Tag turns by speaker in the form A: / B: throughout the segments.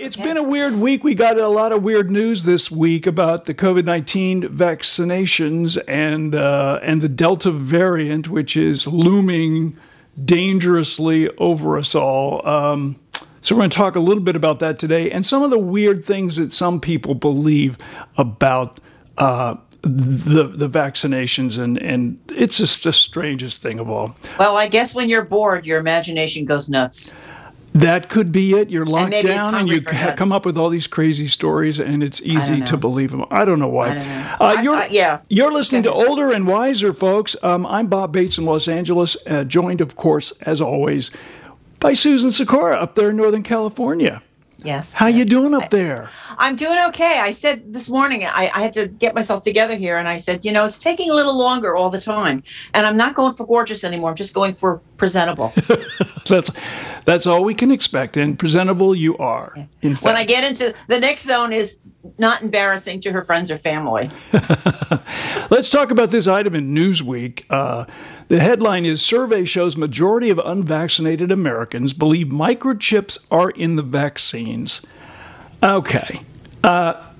A: it's been a weird week. We got a lot of weird news this week about the COVID nineteen vaccinations and uh, and the Delta variant, which is looming dangerously over us all. Um, so we're going to talk a little bit about that today, and some of the weird things that some people believe about. Uh, the the vaccinations and and it's just the strangest thing of all.
B: Well, I guess when you're bored, your imagination goes nuts.
A: That could be it. You're locked and down and you ha- come up with all these crazy stories, and it's easy to believe them. I don't know why.
B: Don't know. Uh,
A: you're,
B: I, yeah.
A: You're listening to Older and Wiser, folks. Um, I'm Bob Bates in Los Angeles, uh, joined, of course, as always, by Susan Sikora up there in Northern California.
B: Yes.
A: How you doing up there?
B: I'm doing okay. I said this morning I, I, had to get myself together here, and I said, you know, it's taking a little longer all the time, and I'm not going for gorgeous anymore. I'm just going for presentable.
A: that's that's all we can expect, and presentable you are.
B: Yeah. when I get into the next zone is not embarrassing to her friends or family.
A: Let's talk about this item in Newsweek. Uh, the headline is Survey shows majority of unvaccinated Americans believe microchips are in the vaccines. Okay. Uh,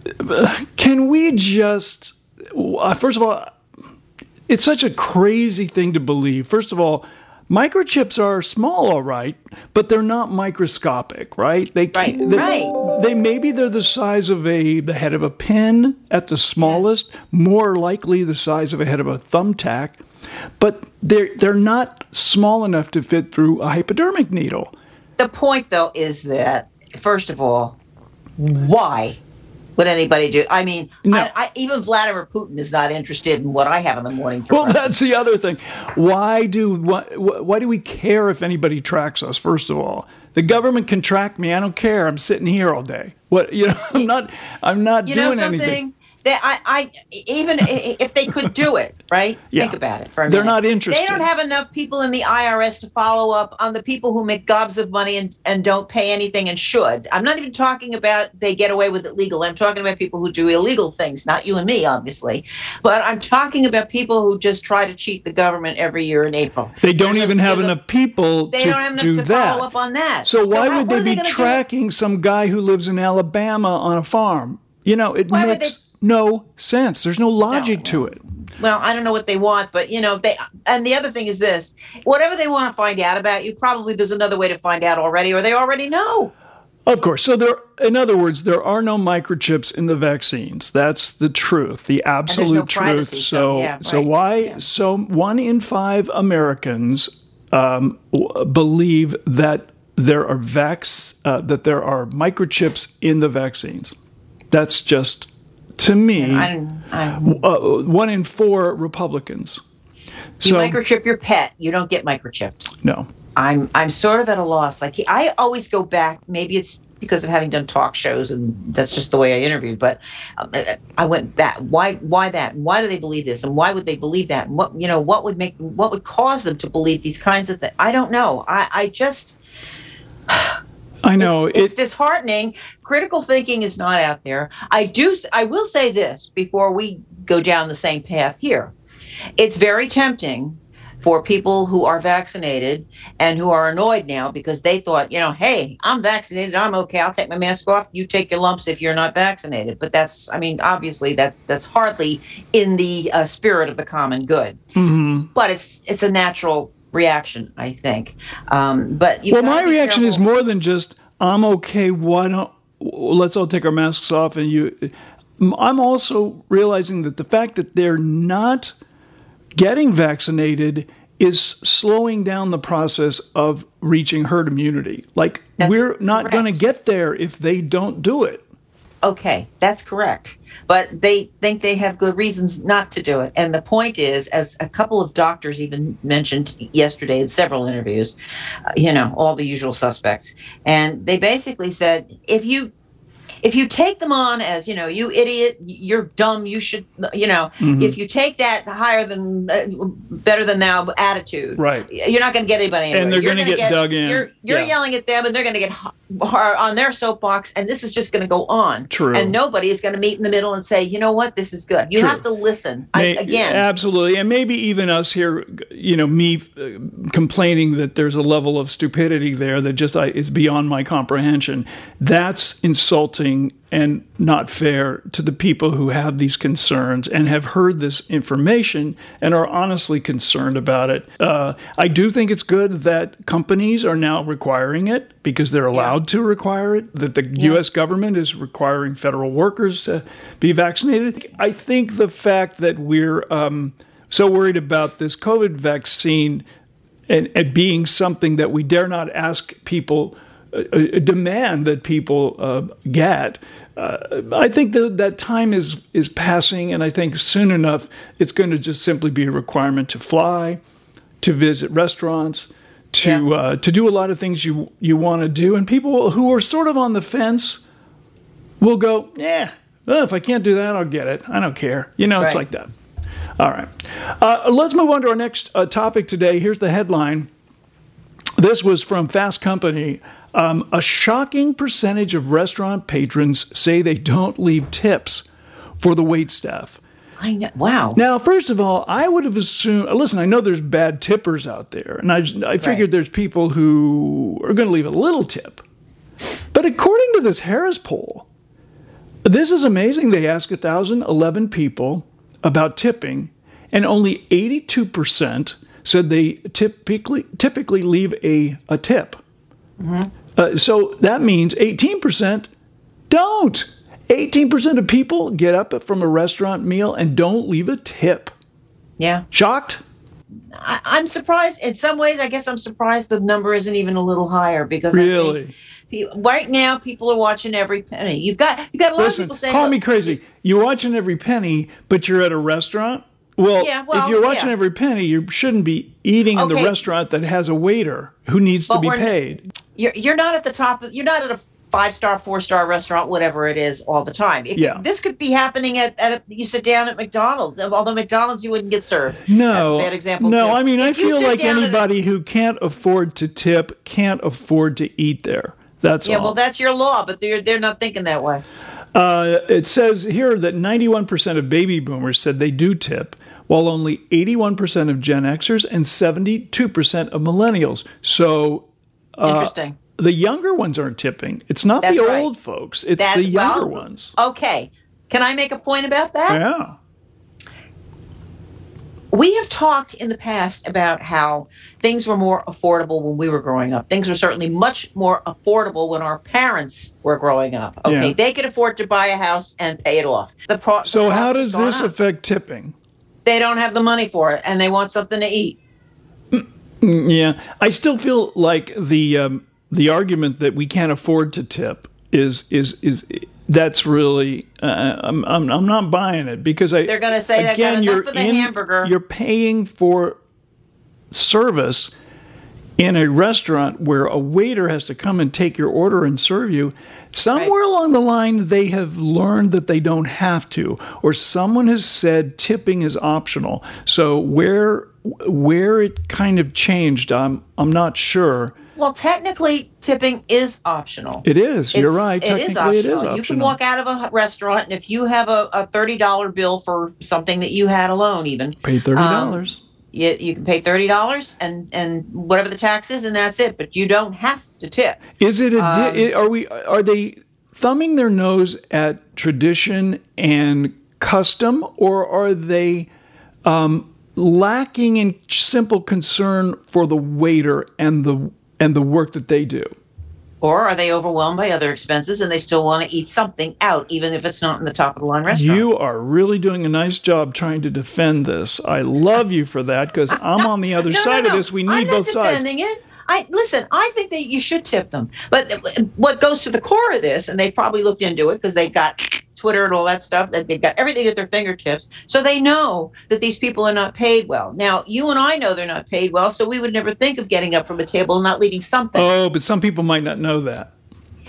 A: can we just, uh, first of all, it's such a crazy thing to believe. First of all, microchips are small, all right, but they're not microscopic, right?
B: They right,
A: they,
B: right.
A: They maybe they're the size of a the head of a pin at the smallest, more likely the size of a head of a thumbtack, but they're they're not small enough to fit through a hypodermic needle.
B: The point, though, is that first of all, why would anybody do? I mean, no. I, I, even Vladimir Putin is not interested in what I have in the morning.
A: well, that's the other thing. Why do why, why do we care if anybody tracks us? First of all, the government can track me. I don't care. I'm sitting here all day. What you know? I'm not. I'm not
B: you
A: doing
B: anything. They, I, I, even if they could do it, right?
A: Yeah.
B: Think about it for a.
A: They're
B: not
A: interested.
B: They don't have enough people in the IRS to follow up on the people who make gobs of money and, and don't pay anything and should. I'm not even talking about they get away with it legal. I'm talking about people who do illegal things, not you and me, obviously. But I'm talking about people who just try to cheat the government every year in April.
A: They don't there's even a, have enough a, people
B: they
A: to
B: don't have enough
A: do
B: to
A: that.
B: follow up on that.
A: So, so why how, would they be they tracking some guy who lives in Alabama on a farm? You know, it
B: why
A: makes no sense. There's no logic no, to it.
B: Well, I don't know what they want, but you know, they and the other thing is this whatever they want to find out about you, probably there's another way to find out already, or they already know.
A: Of course. So there in other words, there are no microchips in the vaccines. That's the truth, the absolute
B: no
A: truth.
B: Privacy,
A: so
B: so, yeah,
A: so
B: right.
A: why
B: yeah.
A: so one in 5 Americans um, believe that there are vax uh, that there are microchips in the vaccines. That's just to me, I, I, uh, one in four Republicans.
B: You microchip your pet. You don't get microchipped.
A: No.
B: I'm I'm sort of at a loss. Like I always go back. Maybe it's because of having done talk shows and that's just the way I interviewed. But um, I went that why why that why do they believe this and why would they believe that and what you know what would make what would cause them to believe these kinds of things? I don't know. I I just
A: I know
B: it's, it's, disheartening. Critical thinking is not out there. I do. I will say this before we go down the same path here. It's very tempting for people who are vaccinated and who are annoyed now because they thought, you know, hey, I'm vaccinated, I'm okay. I'll take my mask off. You take your lumps if you're not vaccinated. But that's, I mean, obviously that that's hardly in the uh, spirit of the common good.
A: Mm-hmm.
B: But it's it's a natural reaction, I think. Um, but
A: well, my reaction careful. is more than just I'm okay. Why don't let's all take our masks off and you. I'm also realizing that the fact that they're not getting vaccinated is slowing down the process of reaching herd immunity. Like
B: That's
A: we're not going to get there if they don't do it.
B: Okay, that's correct. But they think they have good reasons not to do it. And the point is, as a couple of doctors even mentioned yesterday in several interviews, uh, you know, all the usual suspects. And they basically said if you if you take them on as you know you idiot you're dumb you should you know
A: Mm-hmm.
B: if you take that higher than uh, better than thou attitude
A: Right.
B: you're not going to get anybody anywhere.
A: And they're gonna get dug in.
B: you're, you're
A: Yeah.
B: yelling at them and they're going to get on their soapbox and this is just going to go on
A: True.
B: and nobody is going to meet in the middle and say you know what this is good you
A: True.
B: have to listen I, again
A: absolutely, and maybe even us here, you know, me uh, complaining that there's a level of stupidity there that just I, is beyond my comprehension. That's insulting and not fair to the people who have these concerns and have heard this information and are honestly concerned about it. Uh, I do think it's good that companies are now requiring it because they're allowed to require it. That the U.S. government is requiring federal workers to be vaccinated. I think the fact that we're um, so worried about this COVID vaccine and, and being something that we dare not ask people, demand that people uh, get. Uh, I think that that time is is passing, and I think soon enough it's going to just simply be a requirement to fly, to visit restaurants, to
B: Yeah.
A: uh, to do a lot of things you you want to do, and people who are sort of on the fence will go, yeah. Well, if I can't do that, I'll get it. I don't care. You know, it's like that. All right. Uh, let's move on to our next uh, topic today. Here's the headline. This was from Fast Company. Um, a shocking percentage of restaurant patrons say they don't leave tips for the wait staff.
B: I know. Wow.
A: Now, first of all, I would have assumed. Listen, I know there's bad tippers out there, and I, I figured
B: Right.
A: there's people who are going to leave a little tip. But according to this Harris poll, this is amazing. They asked 1,011 people about tipping, and only 82% said they typically typically leave a, a tip. Uh, so that means 18% don't. 18% of people get up from a restaurant meal and don't leave a tip.
B: Yeah.
A: Shocked?
B: I, I'm surprised. In some ways, I guess I'm surprised the number isn't even a little higher because I think
A: Really?
B: right now people are watching every penny. You've got you've got a lot
A: Listen,
B: of people saying,
A: call me crazy. You're watching every penny, but you're at a restaurant? Well,
B: Yeah, well,
A: if you're watching
B: yeah.
A: every penny, you shouldn't be eating in the restaurant that has a waiter who needs to be paid.
B: You're you're not at the top. Of, you're not at a five star, four star restaurant, whatever it is, all the time. If
A: Yeah.
B: this could be happening at, at a, you sit down at McDonald's. Although McDonald's, you wouldn't get served.
A: No,
B: That's a bad example.
A: No,
B: too.
A: I mean, I
B: If you
A: feel like
B: at a-
A: anybody who can't afford to tip can't afford to eat there. That's
B: yeah,
A: all.
B: well, that's your law, but they're they're not thinking that way.
A: Uh, it says here that 91% of baby boomers said they do tip, while only 81% of Gen Xers and 72% of millennials. So uh,
B: Interesting.
A: the younger ones aren't tipping. It's not
B: That's
A: the
B: right.
A: old folks, it's
B: That's
A: the younger
B: well,
A: ones.
B: Okay. Can I make a point about that?
A: Yeah.
B: we have talked in the past about how things were more affordable when we were growing up. Things were certainly much more affordable when our parents were growing up. Okay,
A: Yeah.
B: they could afford to buy a house and pay it off. The pro- the
A: So, how does this
B: up.
A: affect tipping?
B: They don't have the money for it, and they want something to eat.
A: Yeah, I still feel like the um, the argument that we can't afford to tip is is is that's really uh, I'm, I'm I'm not buying it because I
B: They're gonna say they've got
A: again
B: enough
A: you're
B: for the
A: in,
B: hamburger.
A: you're paying for service in a restaurant where a waiter has to come and take your order and serve you somewhere along the line they have learned that they don't have to or someone has said tipping is optional. So where where it kind of changed i'm i'm not sure.
B: Well, technically, tipping is optional.
A: it is. You're
B: It's-
A: right.
B: It is optional.
A: it is optional.
B: You can walk out of a restaurant, and if you have a, a thirty dollar bill for something that you had alone, even
A: pay $30 um,
B: you, you can pay thirty dollars and and whatever the tax is, and that's it. But you don't have to tip.
A: Is it a?
B: Um,
A: di- are we? Are they thumbing their nose at tradition and custom, or are they um, lacking in simple concern for the waiter and the and the work that they do?
B: Or are they overwhelmed by other expenses and they still want to eat something out, even if it's not in the top of the line restaurant?
A: You are really doing a nice job trying to defend this. I love you for that because I'm on the other
B: No, no,
A: side of this. We need
B: I'm
A: both sides.
B: defending it. I listen. I think that you should tip them. But what goes to the core of this, and they've probably looked into it because they've got Twitter and all that stuff. That they've got everything at their fingertips, so they know that these people are not paid well. Now, you and I know they're not paid well, so we would never think of getting up from a table and not leaving something.
A: Oh, but some people might not know that.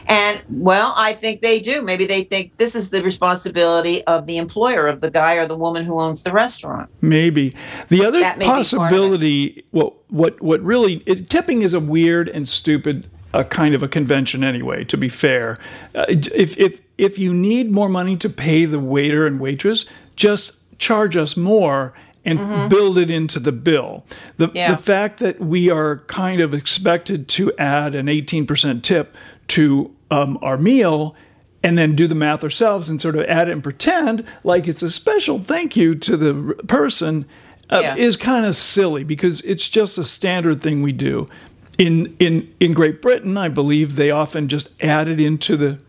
B: And well, I think they do. Maybe they think this is the responsibility of the employer, of the guy or the woman who owns the restaurant.
A: Maybe the other possibility. What what what really it, tipping is a weird and stupid a kind of a convention anyway. To be fair, uh, if if if you need more money to pay the waiter and waitress, just charge us more and mm-hmm. build it into the bill. The, yeah. the fact that we are kind of expected to add an 18% tip to um, our meal and then do the math ourselves and sort of add it and pretend like it's a special thank you to the person uh, yeah. is kind of silly because it's just a standard thing we do. In, in, in Great Britain, I believe they often just add it into the,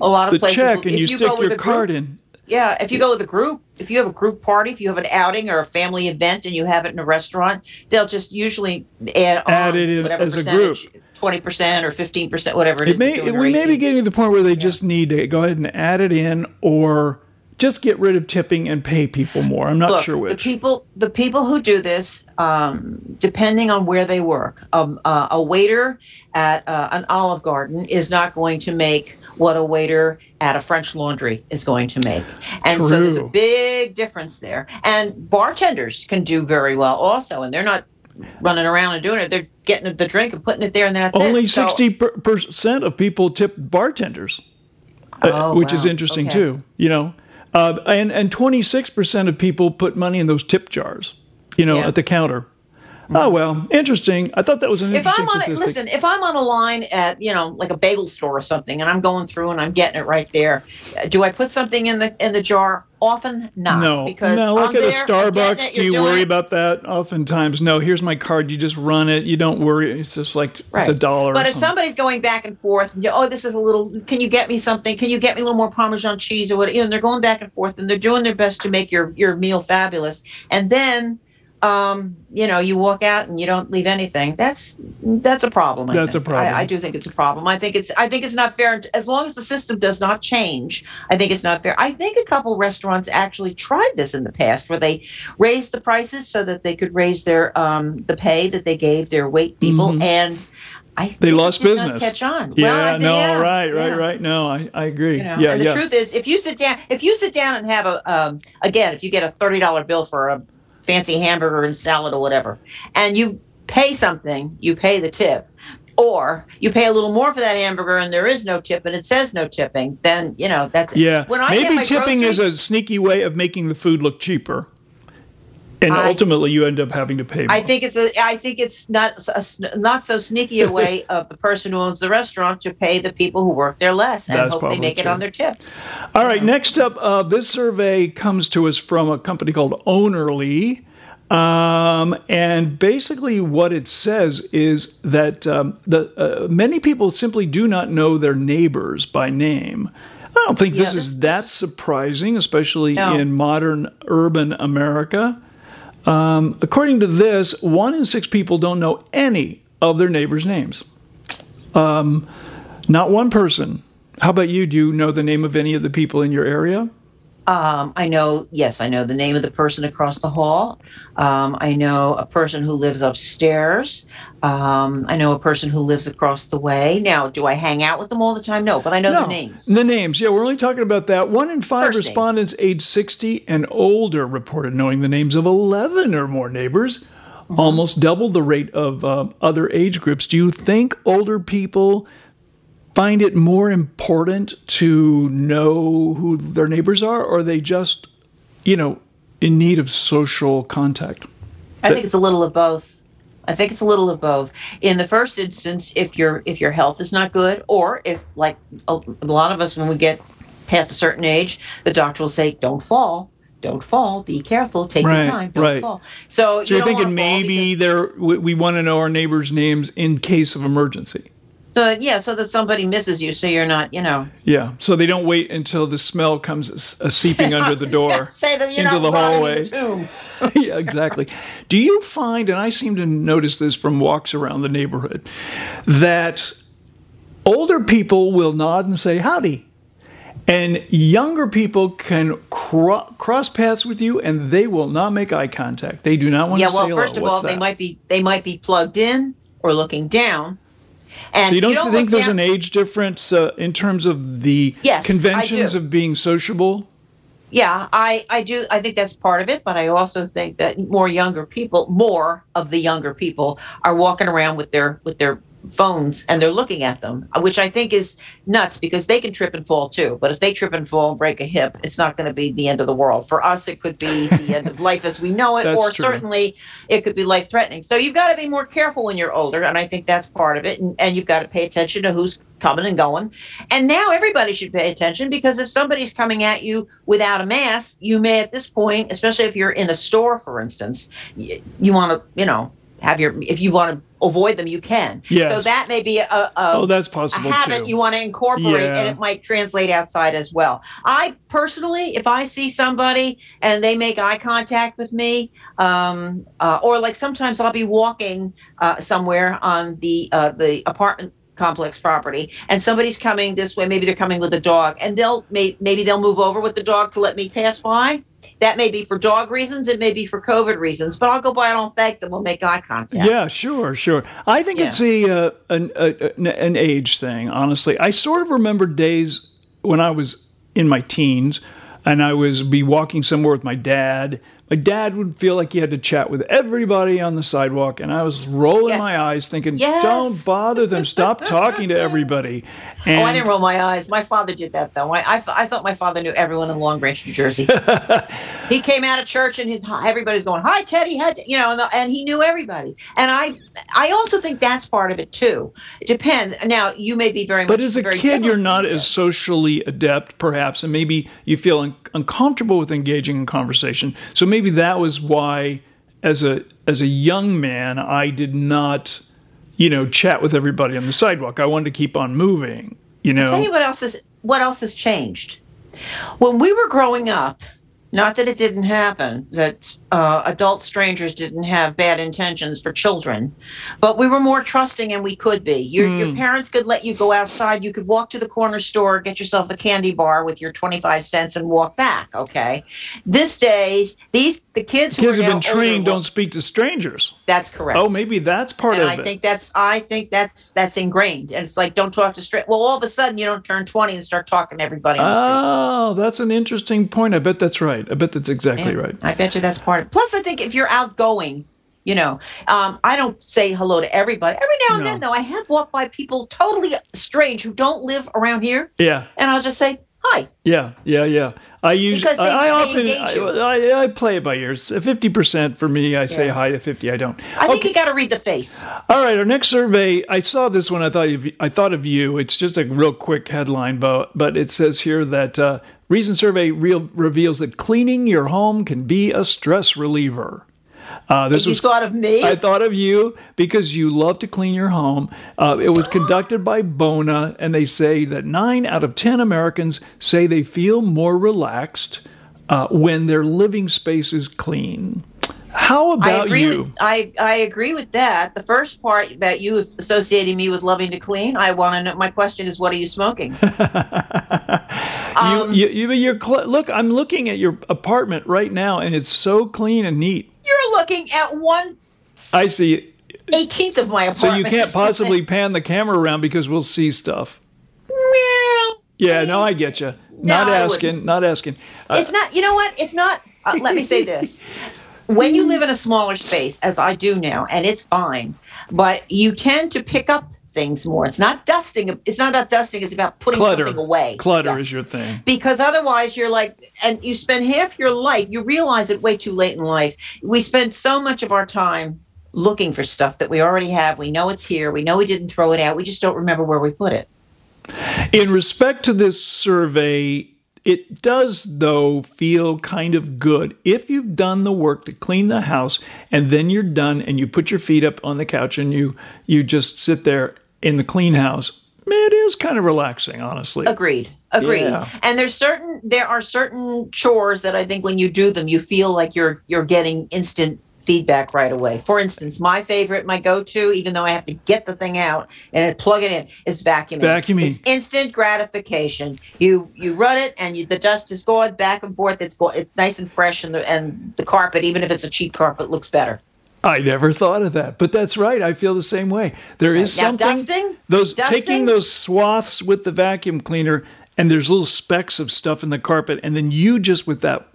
B: a lot of
A: the
B: places,
A: check and you, you stick your card group, in.
B: Yeah, if you go with a group, if you have a group party, if you have an outing or a family event and you have it in a restaurant, they'll just usually add,
A: add it in as a group.
B: Twenty percent or fifteen percent, whatever it.
A: May, we may be getting to the point where they yeah. just need to go ahead and add it in, or just get rid of tipping and pay people more. I'm not
B: Look,
A: sure which.
B: The people, the people who do this, um, depending on where they work, um, uh, a waiter at uh, an Olive Garden is not going to make what a waiter at a French laundry is going to make. And True. so there's a big difference there. And bartenders can do very well also, and they're not running around and doing it. They're getting the drink and putting it there, and that's
A: only sixty percent of people tip bartenders, uh, oh, which wow. is interesting okay. too. You know, uh, and and twenty six percent of people put money in those tip jars. You know, yeah. at the counter. Oh well, interesting. I thought that was an if interesting.
B: If I'm on a, listen, if I'm on a line at you know like a bagel store or something, and I'm going through and I'm getting it right there, uh, do I put something in the in the jar? Often not.
A: No,
B: because
A: no. Look at a Starbucks. It, do you worry it. about that? Oftentimes, no. Here's my card. You just run it. You don't worry. It's just like right. it's a dollar.
B: But if somebody's going back and forth, oh, this is a little. Can you get me something? Can you get me a little more Parmesan cheese or what? You know, they're going back and forth, and they're doing their best to make your your meal fabulous, and then um, you know, you walk out and you don't leave anything. That's that's a problem. I
A: that's
B: think.
A: a problem.
B: I, I, do think it's a problem. I think it's I think it's not fair. As long as the system does not change, I think it's not fair. I think a couple restaurants actually tried this in the past, where they raised the prices so that they could raise their um, the pay that they gave their wait people, mm-hmm. and I
A: they lost business.
B: catch on.
A: Yeah, well, no, yeah, right, right, right. No, I, I agree. You know, yeah,
B: and the
A: yeah.
B: truth is, if you sit down, if you sit down and have a um, again, if you get a thirty dollar bill for a fancy hamburger and salad or whatever, and you pay something, you pay the tip, or you pay a little more for that hamburger and there is no tip and it says no tipping, then you know that's
A: yeah. When I maybe tipping is a sneaky way of making the food look cheaper and I, ultimately you end up having to pay more.
B: I think it's a I think it's not a, not so sneaky a way of the person who owns the restaurant to pay the people who work there less and That's hope they make true. it on their tips.
A: All right, next up, uh, this survey comes to us from a company called Ownerly. Um, and basically, what it says is that um, the uh, many people simply do not know their neighbors by name. I don't think yeah, this, is that surprising, especially no. in modern urban America. Um, according to this, one in six people don't know any of their neighbors' names. Um, not one person. How about you? Do you know the name of any of the people in your area?
B: Um, I know, yes, I know the name of the person across the hall. Um, I know a person who lives upstairs. Um, I know a person who lives across the way. Now, do I hang out with them all the time? No, but I know no, their names.
A: The names, yeah, we're only talking about that. One in five First respondents names. age 60 and older reported knowing the names of 11 or more neighbors. Mm-hmm. Almost double the rate of uh, other age groups. Do you think older people find it more important to know who their neighbors are, or are they just, you know, in need of social contact?
B: I think it's a little of both. I think it's a little of both. In the first instance, if your if your health is not good, or if like a, a lot of us when we get past a certain age, the doctor will say, "Don't fall." Don't fall. Be careful. Take right, your time. Don't right. fall. So,
A: so you are thinking maybe there we, we want to know our neighbors' names in case of emergency.
B: So yeah, so that somebody misses you, so you're not, you know.
A: Yeah, so they don't wait until the smell comes uh, seeping under the door
B: Say that you're into the hallway. The
A: yeah, exactly. Do you find, and I seem to notice this from walks around the neighborhood, that older people will nod and say howdy, and younger people can cro- cross paths with you, and they will not make eye contact. They do not want
B: yeah,
A: to say
B: well, first of all,
A: that?
B: they might be they might be plugged in or looking down And
A: so you don't,
B: you don't
A: think there's
B: down-
A: an age difference uh, in terms of the
B: Yes,
A: conventions of being sociable?
B: Yeah, I, I do. I think that's part of it, but I also think that more younger people, more of the younger people, are walking around with their with their phones and they're looking at them, which I think is nuts because they can trip and fall too. But if they trip and fall and break a hip, it's not going to be the end of the world. For us, it could be the end of life as we know it, or
A: true.
B: certainly it could be life threatening. So you've got to be more careful when you're older, and I think that's part of it. And, and you've got to pay attention to who's coming and going. And now everybody should pay attention because if somebody's coming at you without a mask, you may at this point, especially if you're in a store, for instance, you, you want to, you know, have your if you want to avoid them, you can.
A: Yes.
B: So that may be a, a,
A: Oh, that's possible
B: habit
A: too.
B: you want to incorporate
A: Yeah.
B: and it might translate outside as well i personally if i see somebody and they make eye contact with me um, uh, or like sometimes i'll be walking uh, somewhere on the uh, the apartment complex property and somebody's coming this way maybe they're coming with a dog and they'll may, maybe they'll move over with the dog to let me pass by that may be for dog reasons it may be for covid reasons but i'll go by and i'll thank them we'll make eye contact
A: Yeah, sure, sure. I think
B: Yeah.
A: it's a, uh, an, a an an age thing. Honestly, I sort of remember days when I was in my teens, and I was be walking somewhere with my dad. My dad would feel like he had to chat with everybody on the sidewalk, and I was rolling
B: Yes.
A: my eyes, thinking,
B: Yes.
A: "Don't bother them. Stop talking to everybody." And
B: Oh, I didn't roll my eyes. My father did that though. I, I, I thought my father knew everyone in Long Branch, New Jersey. he came out of church and his everybody's going, "Hi, Teddy," hi, you know, and, the, and he knew everybody. And I, I also think that's part of it too. It depends. Now, you may be very much, But
A: as a kid, you're not as socially adept, perhaps, and maybe you feel un- uncomfortable with engaging in conversation. So maybe that was why, as a as a young man, I did not, you know, chat with everybody on the sidewalk. I wanted to keep on moving. You know,
B: Tell you what else is what else has changed. When we were growing up, not that it didn't happen, that uh, adult strangers didn't have bad intentions for children, but we were more trusting and we could be. Your, your parents could let you go outside. You could walk to the corner store, get yourself a candy bar with your 25 cents and walk back. Okay. This days, these the kids, who
A: kids have been trained don't speak to strangers.
B: That's correct.
A: Oh, maybe that's part
B: And
A: of
B: I
A: it.
B: I think that's I think that's that's ingrained. And it's like don't talk to straight. Well, all of a sudden you don't turn twenty and start talking to everybody on the street.
A: Oh, that's an interesting point. I bet that's right. I bet that's exactly right.
B: I bet you that's part. Of, plus, I think if you're outgoing, you know, um, I don't say hello to everybody. Every now and
A: No.
B: then, though, I have walked by people totally strange who don't live around here,
A: Yeah.
B: and I'll just say hi.
A: Yeah, yeah, yeah. I use.
B: Because they-
A: I, I
B: they
A: often. I, I, I play it by ears. Fifty percent for me. I say
B: Yeah.
A: hi to fifty. I don't.
B: I think you got to read the face.
A: All right, our next survey. I saw this one. I thought of, I thought of you. It's just a real quick headline, but but it says here that recent survey real, reveals that cleaning your home can be a stress reliever. Uh, this
B: You
A: was
B: thought of me?
A: I thought of you because you love to clean your home. Uh, it was conducted by Bona, and they say that nine out of 10 Americans say they feel more relaxed uh, when their living space is clean. How
B: I
A: about
B: agree.
A: you?
B: With, I I agree with that. The first part about you associating me with loving to clean, I want to know. My question is, what are you smoking? Um,
A: you, you, you're cl- look. I'm looking at your apartment right now, and it's so clean and neat.
B: You're looking at one
A: I see.
B: eighteenth of my apartment.
A: So you can't possibly pan the camera around because we'll see stuff.
B: Well,
A: Yeah, no, I get you. Not
B: I
A: asking. Not asking. Uh,
B: it's not. You know what? It's not. Uh, let me say this. When you live in a smaller space, as I do now, and it's fine, but you tend to pick up things more. It's not dusting. It's not about dusting. It's about putting
A: clutter.
B: something away.
A: Clutter
B: Yes.
A: is your thing.
B: because otherwise you're like and you spend half your life you realize it way too late in life we spend so much of our time looking for stuff that we already have we know it's here we know we didn't throw it out we just don't remember where we put it
A: In respect to this survey, it does, though, feel kind of good. If you've done the work to clean the house and then you're done and you put your feet up on the couch and you, you just sit there in the clean house, it is kind of relaxing, honestly.
B: agreed agreed
A: Yeah.
B: and there's certain there are certain chores that i think when you do them you feel like you're you're getting instant feedback right away for instance my favorite my go-to even though i have to get the thing out and plug it in is vacuuming
A: Vacuuming.
B: it's instant gratification you you run it and you, the dust is going back and forth it's go, it's nice and fresh and the and the carpet even if it's a cheap carpet looks better
A: I never thought of that, but that's right. I feel the same way. There is
B: Now,
A: something
B: dusting?
A: those
B: Dusting?
A: taking those swaths with the vacuum cleaner, and there's little specks of stuff in the carpet, and then you just with that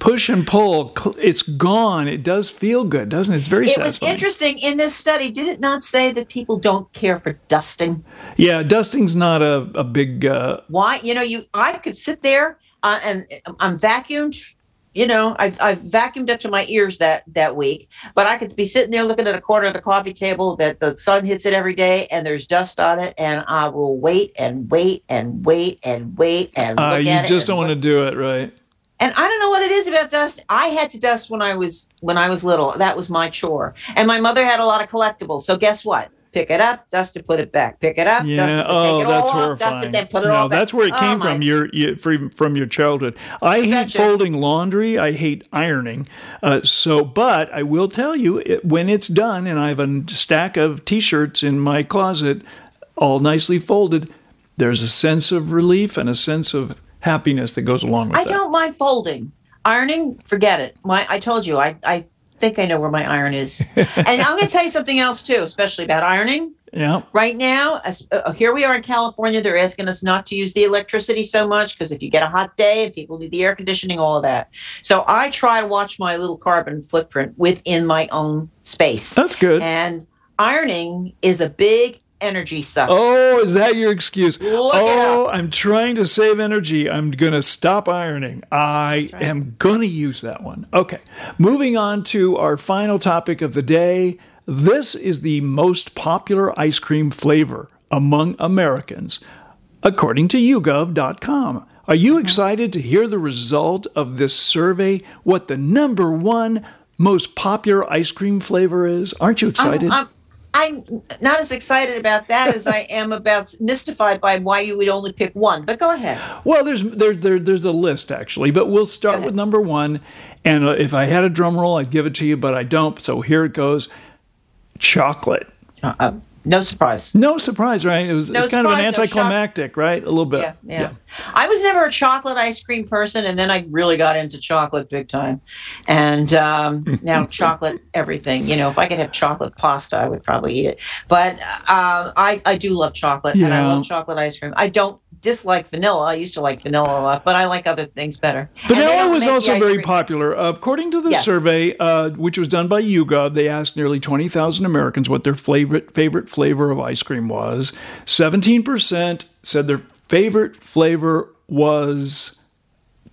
A: push and pull, it's gone. It does feel good, doesn't it? It's very
B: It was interesting in this study. Did it not say that people don't care for dusting?
A: Yeah, dusting's not a a big. Uh,
B: Why? You know, you I could sit there uh, and I'm vacuumed. You know, I've, I've vacuumed up to my ears that that week, but I could be sitting there looking at a corner of the coffee table that the sun hits it every day, and there's dust on it, and I will wait and wait and wait and wait and look
A: uh,
B: at
A: you
B: it.
A: just
B: and
A: don't want to do it, right?
B: And I don't know what it is about dust. I had to dust when I was when I was little. That was my chore. And my mother had a lot of collectibles. So guess what? Pick it up, dust it, put it back. Pick it up, dust
A: Yeah.
B: it,
A: Oh,
B: take it
A: that's
B: all off,
A: horrifying.
B: dust it, then put it
A: no,
B: all back.
A: that's where it
B: Oh,
A: came
B: my
A: from. Your, your from from your childhood. I hate
B: betcha.
A: folding laundry. I hate ironing. Uh, so, but I will tell you, it, when it's done, and I have a stack of T-shirts in my closet, all nicely folded, there's a sense of relief and a sense of happiness that goes along with it.
B: I
A: that.
B: don't mind folding. Ironing, forget it. My I told you, I, I think I know where my iron is. and I'm going to tell you something else too, especially about ironing.
A: Yeah.
B: Right now, as, uh, here we are in California. They're asking us not to use the electricity so much because if you get a hot day and people need the air conditioning, all of that. So I try to watch my little carbon footprint within my own space.
A: That's good.
B: And ironing is a big energy sucker.
A: Oh, is that your excuse?
B: Look
A: oh, I'm trying to save energy. I'm going to stop ironing. I am going to use that one. Okay. Moving on to our final topic of the day. This is the most popular ice cream flavor among Americans, according to YouGov.com. Are you uh-huh. excited to hear the result of this survey? What the number one most popular ice cream flavor is? Aren't you excited?
B: I'm, I'm not as excited about that as I am about mystified by why you would only pick one. But go ahead.
A: Well, there's there, there there's a list actually, but we'll start with number one. And uh, if I had a drum roll, I'd give it to you, but I don't. So here it goes: chocolate.
B: Uh, no surprise.
A: No surprise, right? It was
B: No
A: it's kind of an
B: surprise, no
A: anticlimactic, right? A little bit.
B: Yeah, yeah, I was never a chocolate ice cream person, and then I really got into chocolate big time. And um, now chocolate everything. You know, if I could have chocolate pasta, I would probably eat it. But uh, I I do love chocolate, and I love chocolate ice cream. I don't dislike vanilla. I used to like vanilla a lot, but I like other things better.
A: Vanilla was also very
B: cream-
A: popular. Uh, according to the
B: Yes.
A: survey, uh, which was done by YouGov, they asked nearly 20,000 Americans what their favorite favorite flavor of ice cream was. 17% said their favorite flavor was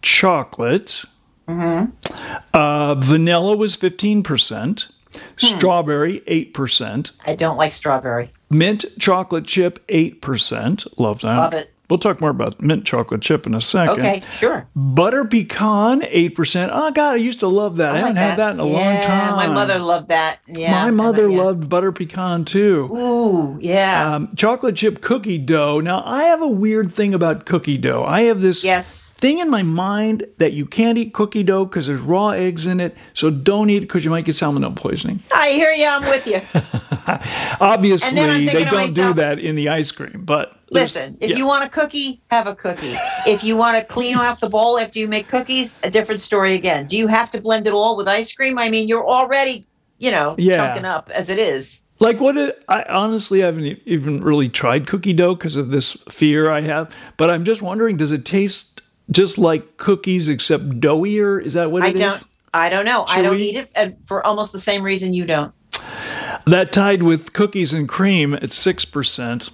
A: chocolate. Uh, vanilla was 15%. Strawberry, 8%.
B: I don't like strawberry.
A: Mint chocolate chip, 8%. Love that.
B: Love it.
A: We'll talk more about mint chocolate chip in a second.
B: Okay, sure.
A: Butter pecan, 8%. Oh, God, I used to love that. I,
B: I
A: haven't
B: like
A: had that in a
B: yeah,
A: long time.
B: My mother loved that. Yeah,
A: My mother
B: yeah.
A: loved butter pecan too.
B: Ooh, yeah.
A: Um, chocolate chip cookie dough. Now, I have a weird thing about cookie dough. I have this
B: yes.
A: Thing in my mind that you can't eat cookie dough because there's raw eggs in it. So don't eat it because you might get salmonella poisoning.
B: I hear you. I'm with you.
A: Obviously,
B: And then I'm
A: they don't do that in the ice cream. But
B: Listen, if
A: yeah.
B: you want a cookie, have a cookie. If you want to clean out the bowl after you make cookies, a different story again. Do you have to blend it all with ice cream? I mean, you're already, you know,
A: Yeah.
B: chunking up as it is.
A: Like what? It, I honestly haven't even really tried cookie dough because of this fear I have. But I'm just wondering, does it taste just like cookies except doughier? Is that what
B: I
A: it is?
B: don't. I don't know. I don't
A: Chewy?
B: eat it for almost the same reason you don't.
A: That tied with cookies and cream at six percent.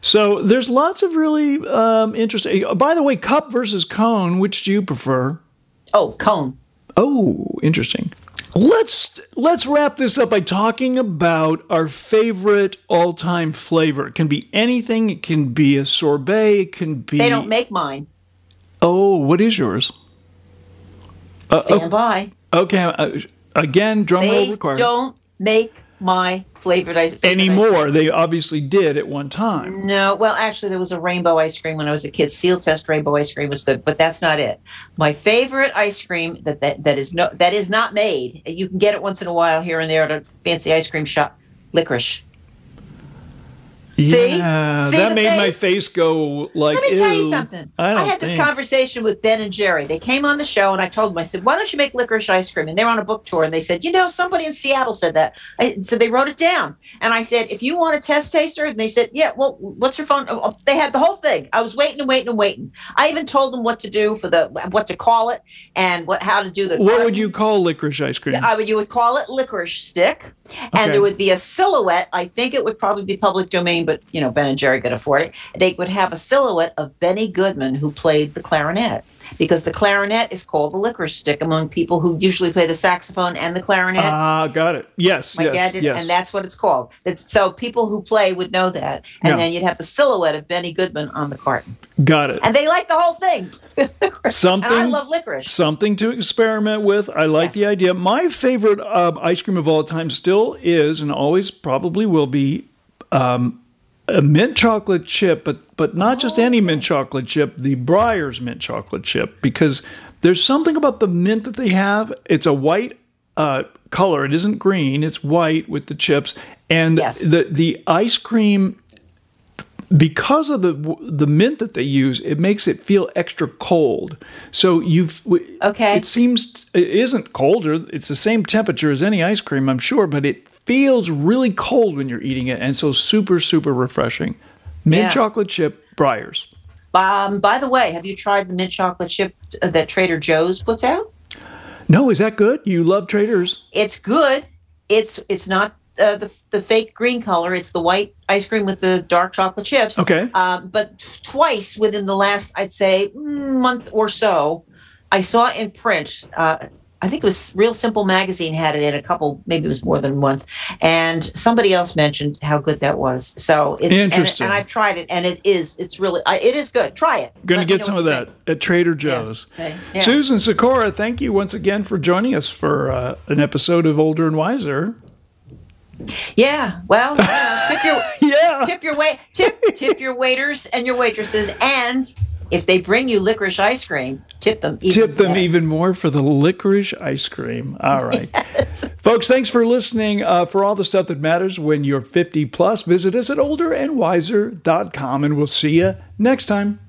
A: So there's lots of really um, interesting. By the way, cup versus cone, which do you prefer?
B: Oh, cone.
A: Oh, interesting. Let's let's wrap this up by talking about our favorite all-time flavor. It can be anything. It can be a sorbet. It can be.
B: They don't make mine.
A: Oh, what is yours? Uh,
B: Stand by.
A: okay, uh, again, drum roll
B: They
A: required.
B: don't make my flavored ice favorite ice
A: Anymore, they obviously did at one time.
B: No, well, actually, there was a rainbow ice cream when I was a kid. Sealtest rainbow ice cream was good, but that's not it. My favorite ice cream that that, that is no that is not made. You can get it once in a while here and there at a fancy ice cream shop. Licorice. See?
A: Yeah,
B: See
A: that
B: the
A: made my
B: face?
A: face go like.
B: Let me tell you something.
A: I, don't
B: had this
A: think.
B: conversation with Ben and Jerry. They came on the show, and I told them, I said, "Why don't you make licorice ice cream?" And they were on a book tour, and they said, "You know, somebody in Seattle said that." I, so they wrote it down, and I said, "If you want a test taster," and they said, "Yeah, well, what's your phone?" Oh, They had the whole thing. I was waiting and waiting and waiting. I even told them what to do for the what to call it and what how to do the.
A: What would you call licorice ice cream?
B: I would you would call it licorice stick, and there would be a silhouette. I think it would probably be public domain, but you know Ben and Jerry could afford it. They would have a silhouette of Benny Goodman who played the clarinet because the clarinet is called the licorice stick among people who usually play the saxophone and the clarinet.
A: Ah, got it. Yes,
B: My
A: yes,
B: dad did,
A: yes.
B: and that's what it's called. It's, so people who play would know that, and
A: Yeah.
B: then you'd have the silhouette of Benny Goodman on the carton,
A: got it.
B: and they like the whole thing. and
A: Something.
B: I love licorice.
A: Something to experiment with. I like
B: Yes.
A: the idea. My favorite uh, ice cream of all time still is, and always probably will be, um, a mint chocolate chip, but but not just any mint chocolate chip, the Breyers mint chocolate chip, because there's something about the mint that they have. It's a white uh, color. It isn't green. It's white with the chips, and
B: Yes.
A: the the ice cream because of the the mint that they use, it makes it feel extra cold. So you've
B: Okay.
A: It seems it isn't colder. It's the same temperature as any ice cream, I'm sure, but it feels really cold when you're eating it, and so super super refreshing. Mint
B: Yeah.
A: chocolate chip Breyers.
B: Um, by the way, have you tried the mint chocolate chip that Trader Joe's puts out?
A: No, is that good? You love Traders?
B: It's good. It's it's not uh, the the fake green color. It's the white ice cream with the dark chocolate chips.
A: Okay.
B: Um, but t- twice within the last, I'd say, mm, month or so, I saw in print. Uh, I think it was Real Simple magazine had it in a couple, maybe it was more than a month, and somebody else mentioned how good that was. So it's and-
A: Interesting.
B: and, I've tried it, and it is it's really I, it is good. Try it.
A: Going to get some of that
B: think.
A: at Trader Joe's.
B: Okay. Yeah.
A: Susan Sikora, thank you once again for joining us for uh, an episode of Older and Wiser.
B: Yeah. Well, know, tip your
A: Yeah.
B: tip your wait tip tip your waiters and your waitresses, and if they bring you licorice ice cream, tip them. Even
A: tip them
B: better.
A: even more for the licorice ice cream. All right. Folks, thanks for listening. Uh, for all the stuff that matters when you're 50 plus, visit us at olderandwiser.com and we'll see you next time.